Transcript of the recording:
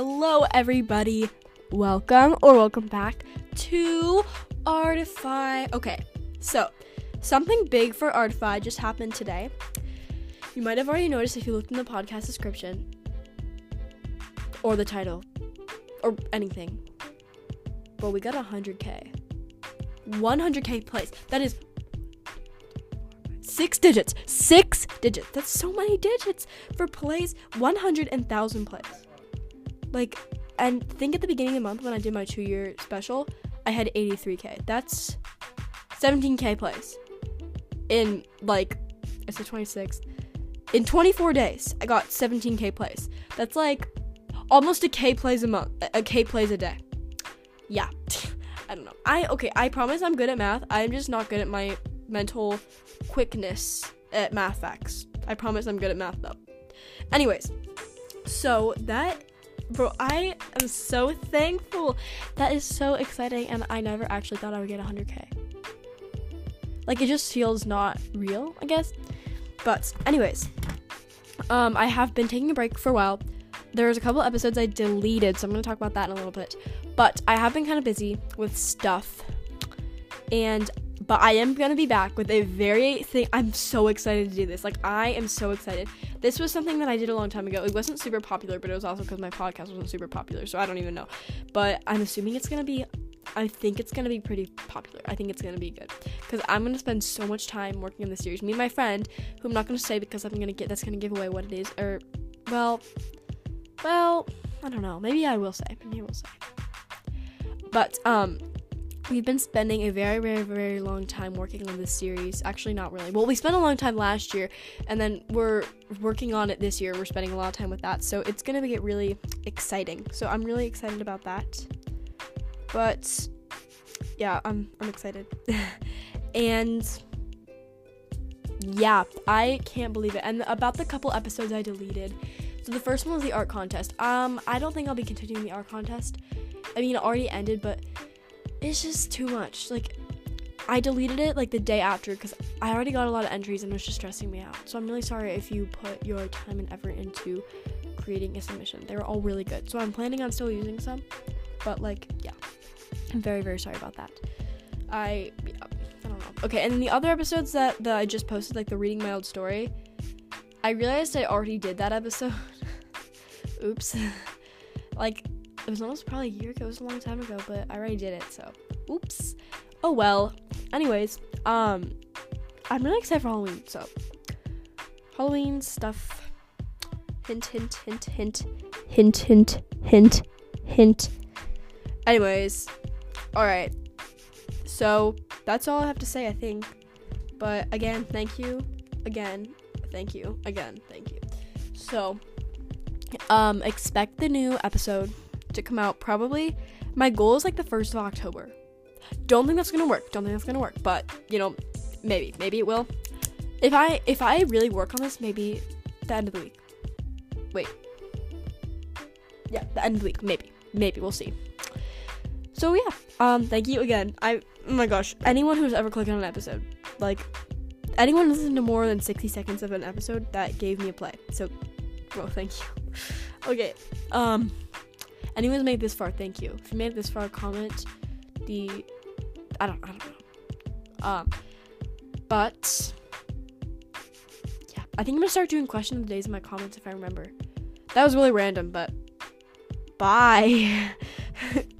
Hello, everybody. Welcome or welcome back to Artify. Okay, so something big for Artify just happened today. You might have already noticed if you looked in the podcast description or the title or anything. But we got 100k. 100k plays. That is six digits. Six digits. That's so many digits for plays. 100,000 plays. Like, and think at the beginning of the month when I did my two year special, I had 83k. That's 17k plays. In like, it's the 26th. In 24 days, I got 17k plays. That's like almost a k plays a month. A k plays a day. Yeah. I don't know. I okay, I promise I'm good at math. I'm just not good at my mental quickness at math facts. I promise I'm good at math though. Anyways, so that bro, I am so thankful. That is so exciting and I never actually thought I would get 100k. Like it just feels not real, I guess. But anyways, um I have been taking a break for a while. There's a couple episodes I deleted, so I'm to talk about that in a little bit. But I have been kind of busy with stuff. And but I am gonna be back with a very thing. I'm so excited to do this. Like I am so excited. This was something that I did a long time ago. It wasn't super popular, but it was also because my podcast wasn't super popular. So I don't even know. But I'm assuming it's gonna be. I think it's gonna be pretty popular. I think it's gonna be good because I'm gonna spend so much time working on the series. Me and my friend, who I'm not gonna say because I'm gonna get that's gonna give away what it is. Or, well, well, I don't know. Maybe I will say. Maybe I will say. But um, we've been spending a very, very, very long time working on this series. Actually, not really. Well, we spent a long time last year, and then we're working on it this year. We're spending a lot of time with that, so it's gonna get really exciting. So I'm really excited about that. But yeah, I'm I'm excited, and yeah, I can't believe it. And about the couple episodes I deleted. So the first one was the art contest. Um, I don't think I'll be continuing the art contest. I mean, it already ended, but it's just too much. Like, I deleted it like the day after because I already got a lot of entries and it was just stressing me out. So I'm really sorry if you put your time and effort into creating a submission. They were all really good. So I'm planning on still using some, but like, yeah, I'm very very sorry about that. I yeah, I don't know. Okay, and the other episodes that that I just posted, like the reading my old story, I realized I already did that episode. Oops. like it was almost probably a year ago. It was a long time ago, but I already did it. So, oops. Oh well. Anyways, um, I'm really excited for Halloween. So, Halloween stuff. Hint, hint, hint, hint, hint, hint, hint, hint. Anyways, all right. So that's all I have to say. I think. But again, thank you. Again, thank you. Again, thank you. So, um, expect the new episode to come out probably my goal is like the 1st of October. Don't think that's to work. Don't think that's to work, but you know, maybe maybe it will. If I if I really work on this, maybe the end of the week. Wait. Yeah, the end of the week, maybe. Maybe we'll see. So yeah, um thank you again. I oh my gosh, anyone who's ever clicked on an episode, like anyone listened to more than 60 seconds of an episode, that gave me a play. So well, thank you. okay. Um anyone's made this far, thank you. If you made this far, comment the I don't I don't know. Um but yeah, I think I'm gonna start doing question of the days in my comments if I remember. That was really random, but bye.